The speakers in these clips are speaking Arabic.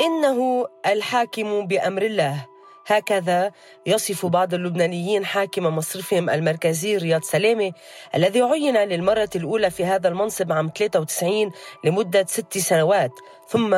إنه الحاكم بأمر الله. هكذا يصف بعض اللبنانيين حاكم مصرفهم المركزي رياض سلامة الذي عين للمرة الأولى في هذا المنصب عام 93 لمدة ست سنوات. ثم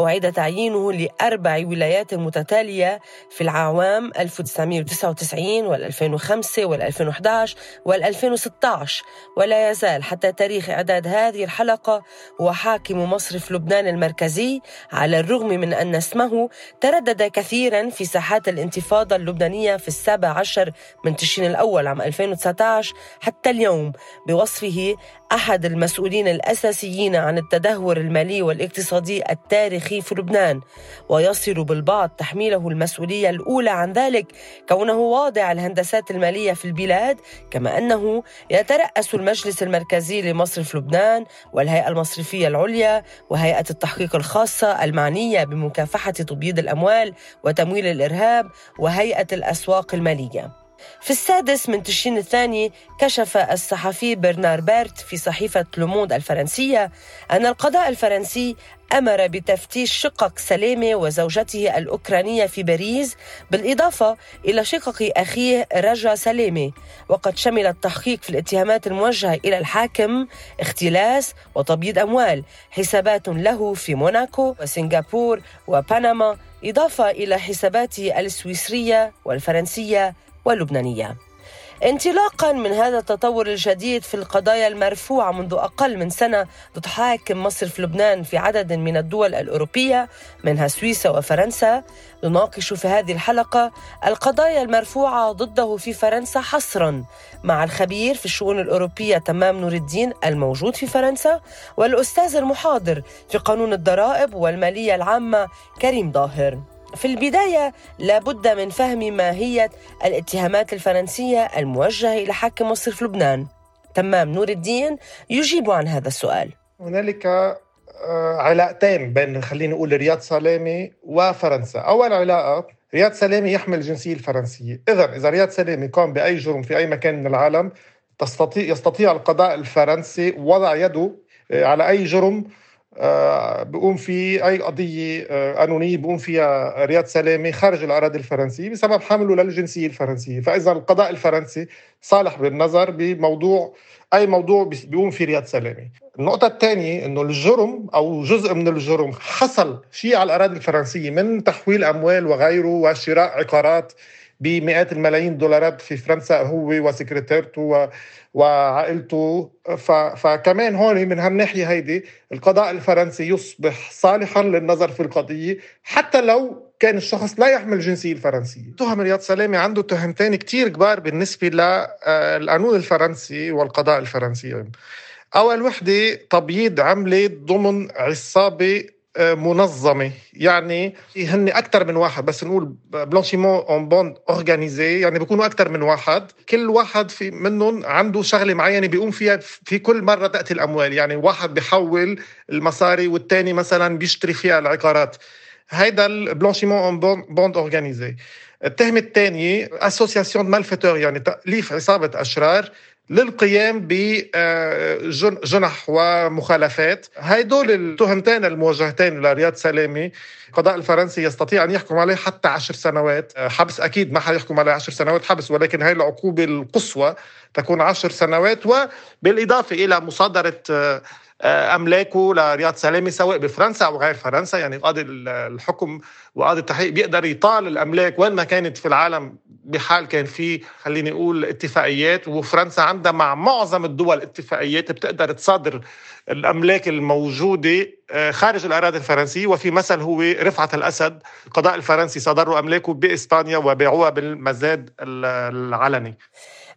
أعيد تعيينه لأربع ولايات متتالية في العوام 1999 وال2005 وال2011 وال2016 ولا يزال حتى تاريخ إعداد هذه الحلقة هو حاكم مصرف لبنان المركزي على الرغم من أن اسمه تردد كثيرا في ساحات الانتفاضة اللبنانية في السابع عشر من تشرين الأول عام 2019 حتى اليوم بوصفه أحد المسؤولين الأساسيين عن التدهور المالي والاقتصادي التاريخي في لبنان ويصل بالبعض تحميله المسؤولية الأولى عن ذلك كونه واضع الهندسات المالية في البلاد كما أنه يترأس المجلس المركزي لمصرف لبنان والهيئة المصرفية العليا وهيئة التحقيق الخاصة المعنية بمكافحة تبييض الأموال وتمويل الإرهاب وهيئة الأسواق المالية. في السادس من تشرين الثاني كشف الصحفي برنار بيرت في صحيفة لوموند الفرنسية أن القضاء الفرنسي أمر بتفتيش شقق سلامة وزوجته الأوكرانية في باريس بالإضافة إلى شقق أخيه رجا سلامة وقد شمل التحقيق في الاتهامات الموجهة إلى الحاكم اختلاس وتبييض أموال حسابات له في موناكو وسنغافور وبنما إضافة إلى حساباته السويسرية والفرنسية واللبنانية انطلاقا من هذا التطور الجديد في القضايا المرفوعة منذ أقل من سنة ضد حاكم مصر في لبنان في عدد من الدول الأوروبية منها سويسرا وفرنسا. نناقش في هذه الحلقة القضايا المرفوعة ضده في فرنسا حصرا مع الخبير في الشؤون الأوروبية تمام نور الدين الموجود في فرنسا والأستاذ المحاضر في قانون الضرائب والمالية العامة كريم ظاهر في البداية لابد من فهم ماهية الاتهامات الفرنسية الموجهة إلى حاكم مصر في لبنان. تمام نور الدين يجيب عن هذا السؤال. هنالك آه، علاقتين بين خلينا نقول رياض سلامة وفرنسا. أول علاقة رياض سلامة يحمل الجنسية الفرنسية. إذا إذا رياض سلامة قام بأي جرم في أي مكان من العالم تستطيع يستطيع القضاء الفرنسي وضع يده آه، على أي جرم بقوم في أي قضية آه، قانونية بقوم فيها رياض سلامة خارج الأراضي الفرنسية بسبب حمله للجنسية الفرنسية، فإذا القضاء الفرنسي صالح بالنظر بموضوع أي موضوع بيقوم فيه رياض سلامة. النقطة الثانية إنه الجرم أو جزء من الجرم حصل شيء على الأراضي الفرنسية من تحويل أموال وغيره وشراء عقارات بمئات الملايين الدولارات في فرنسا هو وسكرتيرته وعائلته. فكمان هون من هالناحية هيدي القضاء الفرنسي يصبح صالحا للنظر في القضية حتى لو كان الشخص لا يحمل الجنسية الفرنسية. تهم رياض سلامة عنده تهمتين كتير كبار بالنسبة للقانون الفرنسي والقضاء الفرنسي. أول وحدة تبييض عملة ضمن عصابة منظمة. يعني هن أكثر من واحد بس نقول blanchiment en bande organisée يعني بيكونوا أكثر من واحد. كل واحد في منهم عنده شغلة معينة بيقوم فيها في كل مرة تأتي الأموال. يعني واحد بيحول المصاري والثاني مثلا بيشتري فيها العقارات. هيدا ال blanchiment en bande organisée التهمه الثانية association malfaiteurs يعني تأليف عصابة أشرار. للقيام بجنح ومخالفات. هيدول التهمتين الموجهتين لرياض سلامي القضاء الفرنسي يستطيع أن يحكم عليه حتى عشر سنوات. حبس أكيد ما حيحكم عليه عشر سنوات حبس ولكن هاي العقوبة القصوى تكون عشر سنوات وبالإضافة إلى مصادرة آه، أملاكه لرياض سلامي سواء بفرنسا أو غير فرنسا. يعني قاضي الحكم وقاضي التحقيق بيقدر يطال الأملاك وين ما كانت في العالم بحال كان في خليني أقول اتفاقيات. وفرنسا عندها مع معظم الدول اتفاقيات بتقدر تصادر الأملاك الموجودة آه، خارج الأراضي الفرنسية. وفي مثل هو رفعت الأسد القضاء الفرنسي صدروا أملاكه بإسبانيا وبيعوها بالمزاد العلني.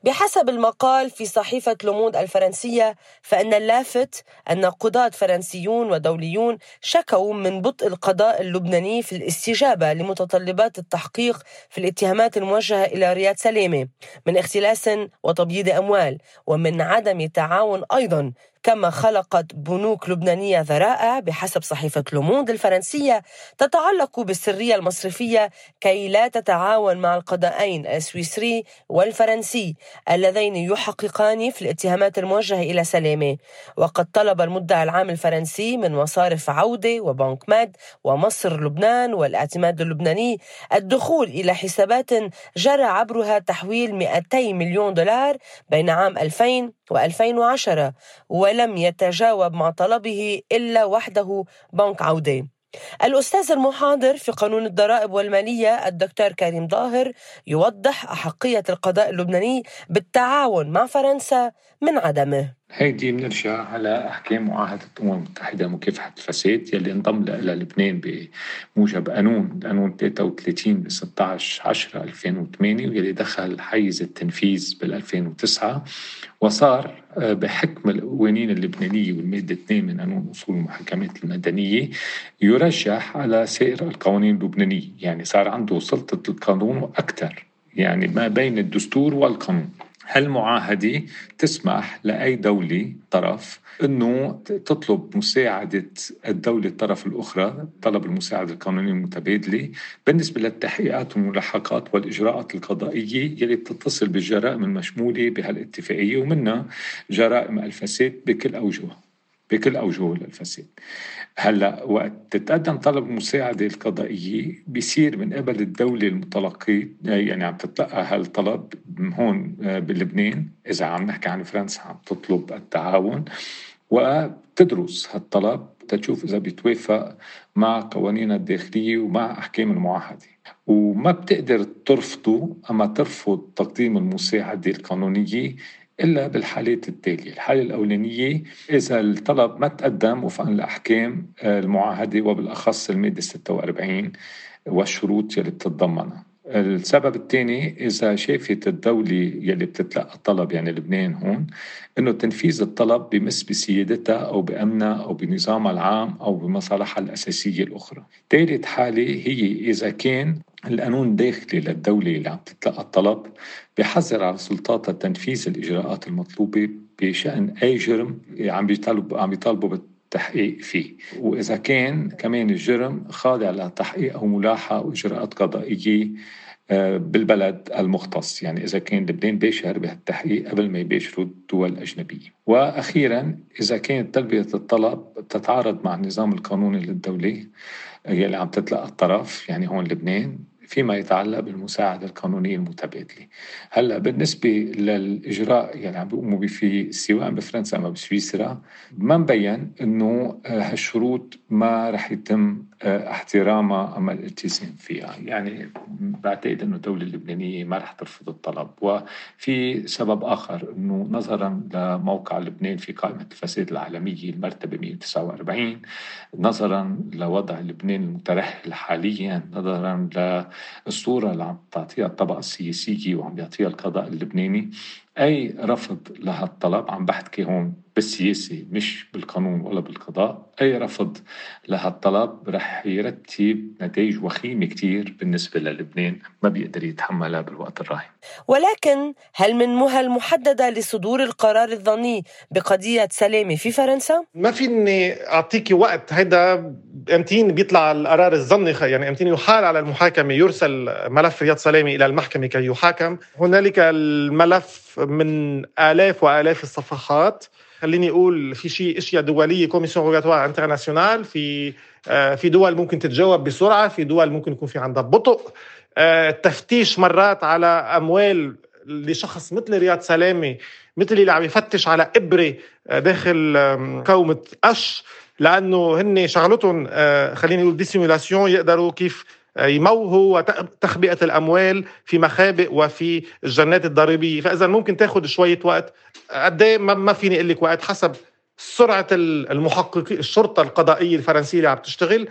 بحسب المقال في صحيفة لوموند الفرنسية فإن اللافت أن قضاة فرنسيون ودوليون شكوا من بطء القضاء اللبناني في الاستجابة لمتطلبات التحقيق في الاتهامات الموجهة إلى رياض سلامة من اختلاس وتبييض أموال ومن عدم تعاون أيضا كما خلقت بنوك لبنانية ذرائع بحسب صحيفة لوموند الفرنسية تتعلق بالسرية المصرفية كي لا تتعاون مع القضائين السويسري والفرنسي اللذين يحققان في الاتهامات الموجهة إلى سلامة. وقد طلب المدعي العام الفرنسي من مصارف عودة وبنك ماد ومصر لبنان والاعتماد اللبناني الدخول إلى حسابات جرى عبرها تحويل 200 مليون دولار بين عام 2000 و2010 ولم يتجاوب مع طلبه إلا وحده بنك عودة. الأستاذ المحاضر في قانون الضرائب والمالية الدكتور كريم ظاهر يوضح أحقية القضاء اللبناني بالتعاون مع فرنسا من عدمه. هيدي بنرجع على أحكام معاهدة الأمم المتحدة مكافحه الفساد يلي انضم لها لبنان بموجب قانون قانون 33 ب 16 10 2008 واللي دخل حيز التنفيذ بال 2009 وصار آه، بحكم القوانين اللبنانية والمادة 2 من قانون أصول المحاكمات المدنية يرجح على سائر القوانين اللبنانية يعني صار عنده سلطة القانون وأكثر يعني ما بين الدستور والقانون. هالمعاهدة تسمح لأي دولة طرف أنه تطلب مساعدة الدولة الطرف الأخرى طلب المساعدة القانونية المتبادلة بالنسبة للتحقيقات والملاحقات والإجراءات القضائية يلي بتتصل بالجرائم المشمولة بهالاتفاقية ومنها جرائم الفساد بكل أوجهها بكل أوجه الفساد. هلأ وقت تتقدم طلب المساعدة القضائية بيصير من قبل الدولة المتلقية يعني عم تتلقى هالطلب هون آه، بلبنان إذا عم نحكي عن فرنسا عم تطلب التعاون. وتدرس هالطلب تشوف إذا بيتوافق مع قوانينها الداخلية ومع أحكام المعاهدة. وما بتقدر ترفضه أما ترفض تقديم المساعدة القانونية إلا بالحالات التالية. الحالة الأولانية إذا الطلب ما تقدم وفقا لأحكام آه، المعاهدة وبالأخص المادة 46 والشروط يلي بتتضمنها. السبب الثاني إذا شافت الدولة يلي بتتلقى الطلب يعني لبنان هون إنه تنفيذ الطلب بمس بسيادتها أو بأمنها أو بنظامها العام أو بمصالحها الأساسية الأخرى. ثالث حالة هي إذا كان القانون داخلي للدولة اللي عم تتلقى الطلب بحذر على سلطاتها تنفيذ الإجراءات المطلوبة بشأن أي جرم عم بيطالبوا عم بيطالبوا بالتحقيق فيه. وإذا كان كمان الجرم خاضع لتحقيق أو ملاحة أو إجراءات قضائية آه، بالبلد المختص. يعني إذا كان لبنان باشر بهالتحقيق قبل ما يباشروا الدول الأجنبية. وأخيرا إذا كانت تلبية الطلب تتعارض مع النظام القانوني للدولة يلي عم تتلقى الطرف يعني هون لبنان فيما يتعلق بالمساعدة القانونية المتبادلة. هلأ بالنسبة للإجراء يعني عم بيقوموا فيه سواء بفرنسا أو بسويسرا ما مبين إنه هالشروط ما رح يتم احترامها أما الالتزام فيها. يعني بعتقد أنه الدولة اللبنانية ما رح ترفض الطلب. وفي سبب آخر أنه نظرا لموقع لبنان في قائمة الفساد العالمية المرتبة 149 نظرا لوضع لبنان المترهل حاليا نظرا للصورة اللي عم تعطيها الطبقة السياسية وعم يعطيها القضاء اللبناني. أي رفض لهالطلب؟ عم بحكي هون. بالسياسة مش بالقانون ولا بالقضاء. أي رفض لهالطلب رح يرتب نتائج وخيمة كتير بالنسبة للبنان ما بيقدر يتحملها بالوقت الراهن. ولكن هل من مهل محددة لصدور القرار الظني بقضية سلامة في فرنسا؟ ما فيني أعطيكي وقت. هيدا أمتين بيطلع القرار الظني يعني أمتين يحال على المحاكمة يرسل ملف رياض سلامة إلى المحكمة كي يحاكم. هنالك الملف من آلاف وآلاف الصفحات. خليني أقول في شيء أشياء دولية commission rogatoire internationale في آه، في دول ممكن تتجاوب بسرعة في دول ممكن يكون في عندها بطء. آه، تفتيش مرات على أموال لشخص مثل رياض سلامة مثل اللي عم يفتش على إبرة آه، داخل كومة قش لأنه هن شغلتهم خليني أقول dissimulation يقدروا كيف يموهوا وتخبئة الأموال في مخابئ وفي الجنات الضريبية. فإذا ممكن تاخذ شوية وقت. قد إيه ما فيني أقول لك وقت؟ حسب سرعة المحققين الشرطة القضائية الفرنسية اللي عم تشتغل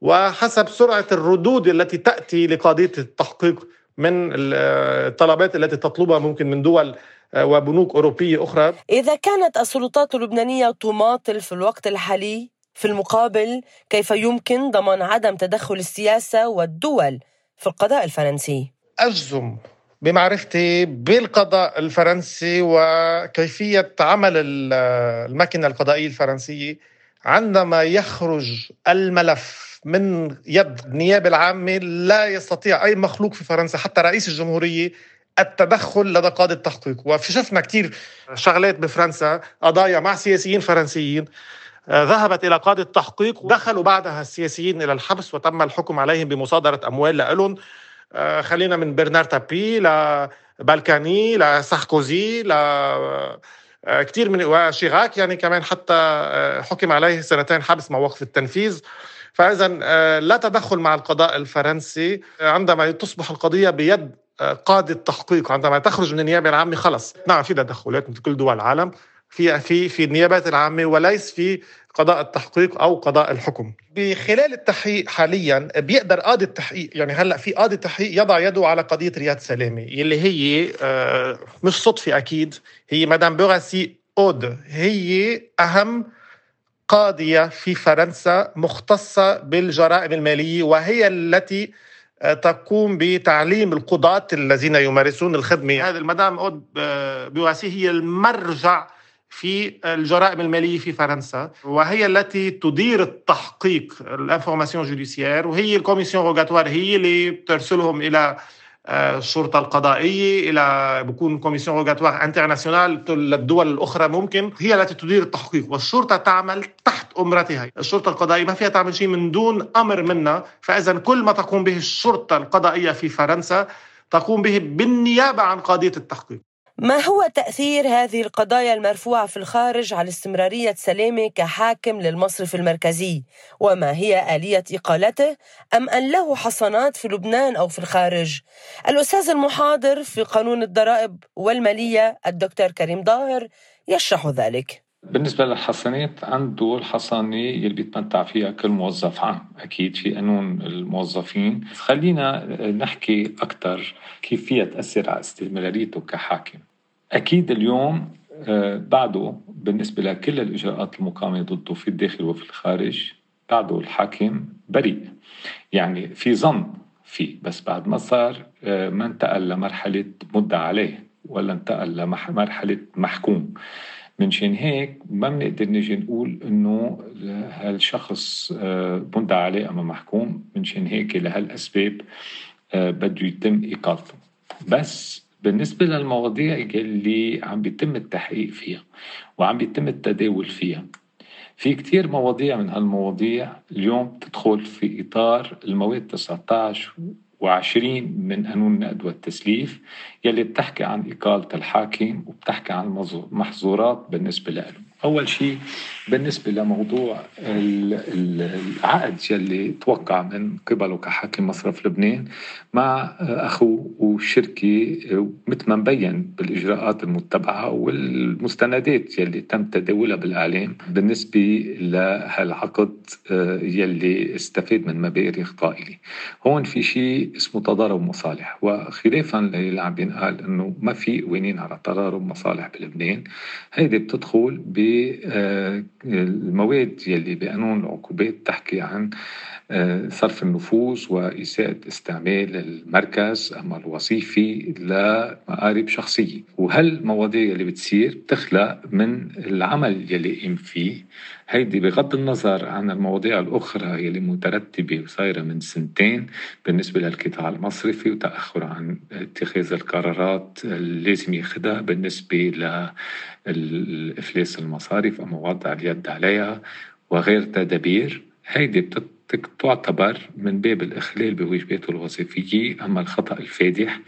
وحسب سرعة الردود التي تأتي لقضية التحقيق من الطلبات التي تطلبها ممكن من دول وبنوك أوروبية أخرى. إذا كانت السلطات اللبنانية تماطل في الوقت الحالي في المقابل كيف يمكن ضمان عدم تدخل السياسة والدول في القضاء الفرنسي؟ أجزم بمعرفتي بالقضاء الفرنسي وكيفية عمل الماكينة القضائية الفرنسية. عندما يخرج الملف من يد النيابة العامة لا يستطيع أي مخلوق في فرنسا حتى رئيس الجمهورية التدخل لدى قاضي التحقيق. وشفنا كثير شغلات بفرنسا قضايا مع سياسيين فرنسيين. ذهبت إلى قاضي التحقيق. ودخلوا بعدها السياسيين إلى الحبس وتم الحكم عليهم بمصادرة أموال لهم آه، خلينا من برنار تابي لبالكاني لساركوزي ل آه، كثير من وشيراك يعني كمان حتى حكم عليه سنتين حبس مع وقف التنفيذ. فاذا لا تدخل مع القضاء الفرنسي. عندما تصبح القضية بيد قاضي التحقيق عندما تخرج من النيابة العامة خلص. نعم في تدخلات مثل كل دول العالم. في في في النيابات العامة وليس في قضاء التحقيق أو قضاء الحكم. بخلال التحقيق حاليا بيقدر قاضي التحقيق يعني هلأ في قاضي التحقيق يضع يده على قضية رياض سلامة يلي هي آه، مش صدفة أكيد هي مدام بوريزي أود هي أهم قاضية في فرنسا مختصة بالجرائم المالية وهي التي آه، تقوم بتعليم القضاة الذين يمارسون الخدمة. هذه المدام أود آه، بوريزي هي المرجع في الجرائم المالية في فرنسا وهي التي تدير التحقيق ال information judiciaire وهي ال commission rogatoire هي اللي بترسلهم إلى آه، الشرطة القضائية أو بتكون commission rogatoire internationale للدول الأخرى ممكن. هي التي تدير التحقيق والشرطة تعمل تحت أمرتها. الشرطة القضائية ما فيها تعمل شيء من دون أمر منا فإذا كل ما تقوم به الشرطة القضائية في فرنسا تقوم به بالنيابة عن قاضية التحقيق. ما هو تأثير هذه القضايا المرفوعة في الخارج على استمرارية سلامة كحاكم للمصرف المركزي؟ وما هي آلية إقالته؟ أم أن له حصانات في لبنان أو في الخارج؟ الأستاذ المحاضر في قانون الضرائب والمالية الدكتور كريم ظاهر يشرح ذلك بالنسبة للحصانات عنده الحصانة اللي بيتمتع فيها كل موظف عام. أكيد في قانون الموظفين. خلينا نحكي أكثر كيف فيها تأثر على استمراريته كحاكم. أكيد اليوم آه، بعده بالنسبة لكل الإجراءات المقامة ضده في الداخل وفي الخارج بعده الحاكم بريء. يعني في ظن فيه بس بعد ما صار آه، ما انتقل لمرحلة مدة عليه ولا انتقل لمرحلة محكوم. من شان هيك ما بنقدر نجي نقول إنه هالشخص آه، مدعى عليه أما محكوم. من شان هيك لهالأسباب آه، بده يتم اقالته بس بالنسبة للمواضيع اللي عم بيتم التحقيق فيها وعم بيتم التداول فيها في كتير مواضيع من هالمواضيع اليوم تدخل في إطار المواد 19 وعشرين من قانون النقد والتسليف يلي بتحكي عن إقالة الحاكم وبتحكي عن محظورات بالنسبة له أول شيء بالنسبة لموضوع العقد يلي توقع من قبله كحاكم مصرف لبنان مع أخوه والشركة مثل ما مبين بالإجراءات المتبعة والمستندات يلي تم تداولها بالإعلام بالنسبة لهالعقد يلي استفاد من مبالغ طائلة هون في شيء اسمه تضارب مصالح وخلافا للي عم بينقال إنه ما في قوانين على تضارب مصالح بلبنان. هيدي بتدخل بالمواد يلي بقانون العقوبات تحكي عن آه، صرف النفوذ وإساءة استعمال المركز أما الوظيفي لمآرب شخصية. وهالمواضيع اللي بتصير بتخلق من العمل يلي قيم فيه؟ هيدي بغض النظر عن المواضيع الأخرى يلي مترتبة وصايرة من سنتين بالنسبة للقطاع المصرفي وتأخر عن اتخاذ القرارات اللي لازم ياخذها بالنسبة لإفلاس المصارف أو وضع اليد عليها وغير تدابير. هيدي بتت تعتبر من باب الإخلال بواجباته الوظيفية أما الخطأ الفادح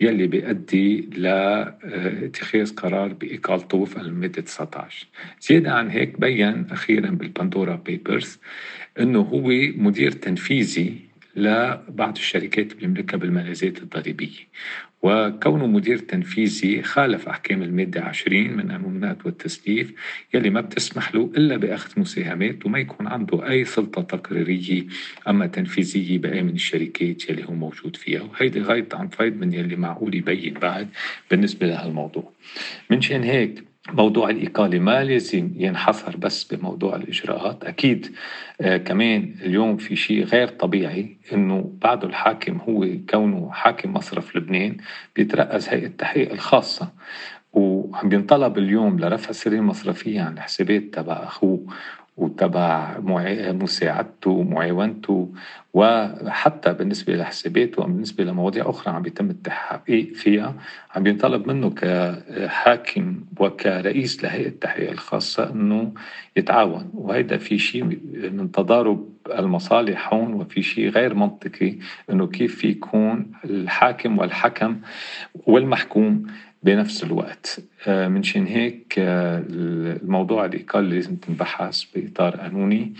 يلي بيؤدي لاتخاذ قرار بإقالته وفقا للمادة 19 زيادة عن هيك بين أخيرا بالباندورا بيبرز أنه هو مدير تنفيذي لبعض الشركات اللي بيملكها بالملاذات الضريبية. وكونه مدير تنفيذي خالف أحكام المادة 20 من قانون النقد والتسليف يلي ما بتسمح له إلا بأخذ مساهمات وما يكون عنده أي سلطة تقريرية أما تنفيذية بأي من الشركات يلي هو موجود فيها. وهيدي غاية عن فايد من يلي معقول يبين بعد بالنسبة لهالموضوع. من شان هيك موضوع الإقالة ما لازم ينحصر بس بموضوع الإجراءات. أكيد آه كمان اليوم في شيء غير طبيعي أنه بعده الحاكم هو كونه حاكم مصرف لبنان بيترأس هيئة التحقيق الخاصة. وعم بينطلب اليوم لرفع السرية المصرفية عن الحسابات تبع أخوه. وتبع مساعدته ومعاونته وحتى بالنسبة لحساباته وبالنسبة لمواضيع أخرى عم يتم التحقيق فيها عم بينطلب منه كحاكم وكرئيس لهيئة التحقيق الخاصة أنه يتعاون. وهيدا في شيء من تضارب المصالح هون وفي شيء غير منطقي أنه كيف يكون الحاكم والحكم والمحكوم بنفس الوقت. آه، منشان هيك آه، الموضوع الإقالة لازم تنبحث بإطار قانوني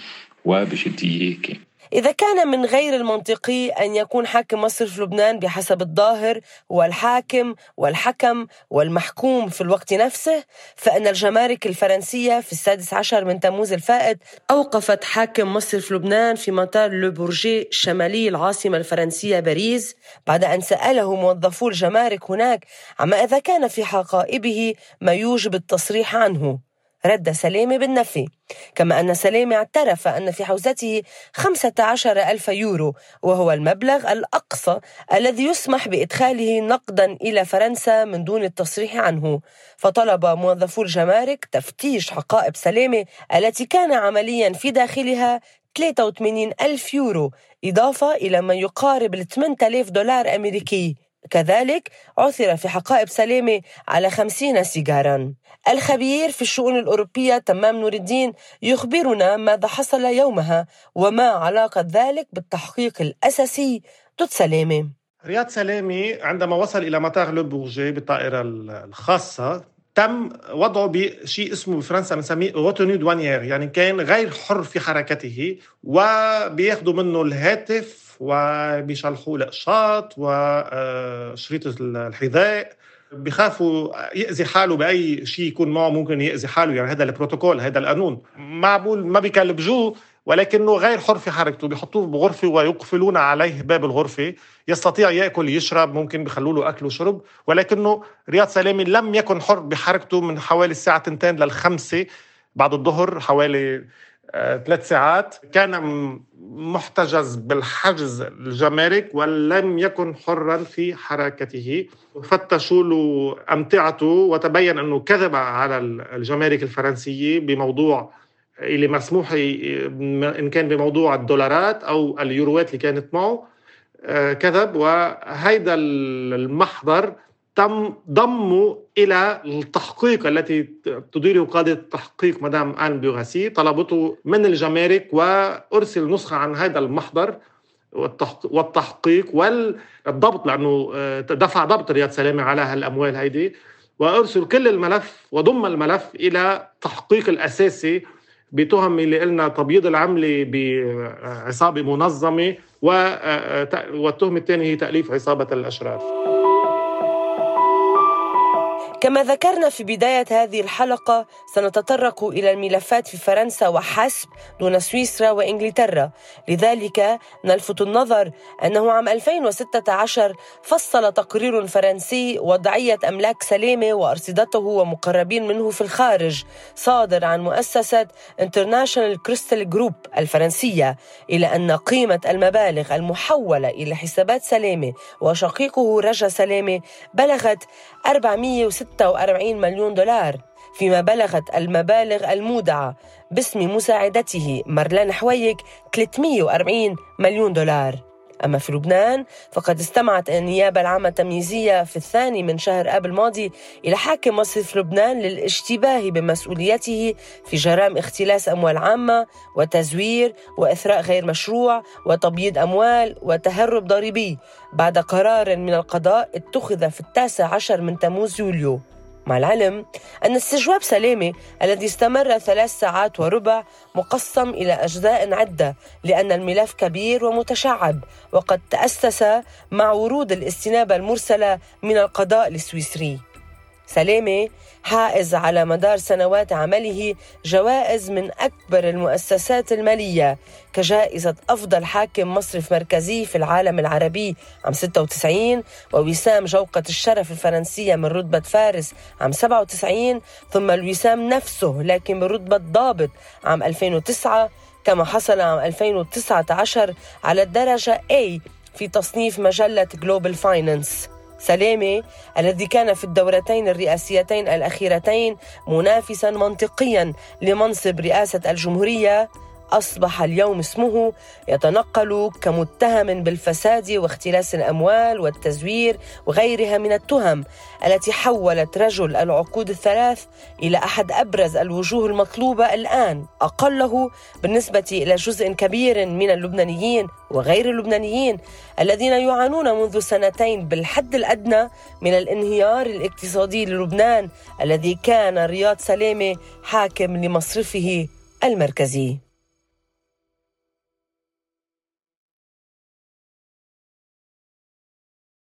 وبجدية كاملة. إذا كان من غير المنطقي أن يكون حاكم مصر في لبنان بحسب الظاهر هو الحاكم والحكم والمحكوم في الوقت نفسه فإن الجمارك الفرنسية في السادس عشر من تموز الفائت أوقفت حاكم مصر في لبنان في مطار لو شمالي العاصمة الفرنسية باريس بعد أن سأله موظفو الجمارك هناك عما إذا كان في حقائبه ما يوجب التصريح عنه. رد سلامة بالنفي. كما أن سلامة اعترف أن في حوزته 15 ألف يورو وهو المبلغ الأقصى الذي يسمح بإدخاله نقدا إلى فرنسا من دون التصريح عنه. فطلب موظفو الجمارك تفتيش حقائب سلامة التي كان عمليا في داخلها 83 ألف يورو إضافة إلى ما يقارب ال 8000 دولار أمريكي. كذلك عثر في حقائب سلامة على خمسين سيجارا. الخبير في الشؤون الأوروبية تمام نور الدين يخبرنا ماذا حصل يومها وما علاقة ذلك بالتحقيق الأساسي ضد سلامة رياض سلامي عندما وصل إلى مطار لو بورجي بالطائرة الخاصة تم وضعه بشيء اسمه بفرنسا بنسميه retenue douanière يعني كان غير حر في حركته وبياخذوا منه الهاتف وبيشلحوا الاقشاط وشريط الحذاء. بخافوا يأذي حاله بأي شيء يكون معه ممكن يأذي حاله يعني هذا البروتوكول هذا القانون. معقول ما بيكلبجوه ولكنه غير حر في حركته. بيحطوه بغرفة ويقفلون عليه باب الغرفة. يستطيع يأكل يشرب ممكن بيخلوا له أكل وشرب. ولكنه رياض سلامي لم يكن حر بحركته من حوالي الساعة 2 للخمسة بعد الظهر حوالي ثلاث ساعات. كان محتجز بالحجز الجمارك ولم يكن حرا في حركته. فتشوا له أمتعته وتبين أنه كذب على الجمارك الفرنسيه بموضوع اللي مسموح إن كان بموضوع الدولارات أو اليوروات اللي كانت معه. آه، كذب. وهيدا المحضر تم ضمه إلى التحقيق التي تديره قاده التحقيق مدام ان بيغاسي طلبته من الجمارك وأرسل نسخة عن هذا المحضر والتحقيق والضبط لأنه آه، دفع ضبط رياض سلامة على هالأموال هيدي. وأرسل كل الملف وضم الملف إلى تحقيق الأساسي بتهم اللي قلنا تبييض العمله بعصابه منظمة والتهمه الثانية هي تأليف عصابة الأشرار. كما ذكرنا في بداية هذه الحلقة سنتطرق إلى الملفات في فرنسا وحسب دون سويسرا وإنجلترا. لذلك نلفت النظر أنه عام 2016 فصل تقرير فرنسي وضعية أملاك سلامة وأرصدته ومقربين منه في الخارج صادر عن مؤسسة International Crystal Group الفرنسية إلى أن قيمة المبالغ المحولة إلى حسابات سلامة وشقيقه رجا سلامة بلغت 406 46 مليون دولار فيما بلغت المبالغ المودعة باسم مساعدته مارلان حويك 340 مليون دولار. أما في لبنان فقد استمعت النيابة العامة التمييزية في الثاني من شهر آب الماضي إلى حاكم مصرف لبنان للاشتباه بمسؤوليته في جرائم اختلاس أموال عامة وتزوير وإثراء غير مشروع وتبييض أموال وتهرب ضريبي بعد قرار من القضاء اتخذ في التاسع عشر من تموز يوليو. مع العلم أن استجواب سلامة الذي استمر ثلاث ساعات وربع مقسم إلى أجزاء عدة لأن الملف كبير ومتشعب وقد تأسس مع ورود الاستنابة المرسلة من القضاء السويسري سلامة حائز على مدار سنوات عمله جوائز من أكبر المؤسسات المالية كجائزة أفضل حاكم مصرف مركزي في العالم العربي عام 96 ووسام جوقة الشرف الفرنسية من رتبة فارس عام 97 ثم الوسام نفسه لكن برتبة ضابط عام 2009 كما حصل عام 2019 على الدرجة A في تصنيف مجلة Global Finance سلامة الذي كان في الدورتين الرئاسيتين الأخيرتين منافسا منطقيا لمنصب رئاسة الجمهورية. أصبح اليوم اسمه يتنقل كمتهم بالفساد واختلاس الأموال والتزوير وغيرها من التهم التي حولت رجل العقود الثلاث إلى أحد أبرز الوجوه المطلوبة الآن أقله بالنسبة إلى جزء كبير من اللبنانيين وغير اللبنانيين الذين يعانون منذ سنتين بالحد الأدنى من الانهيار الاقتصادي للبنان الذي كان رياض سلامة حاكم لمصرفه المركزي.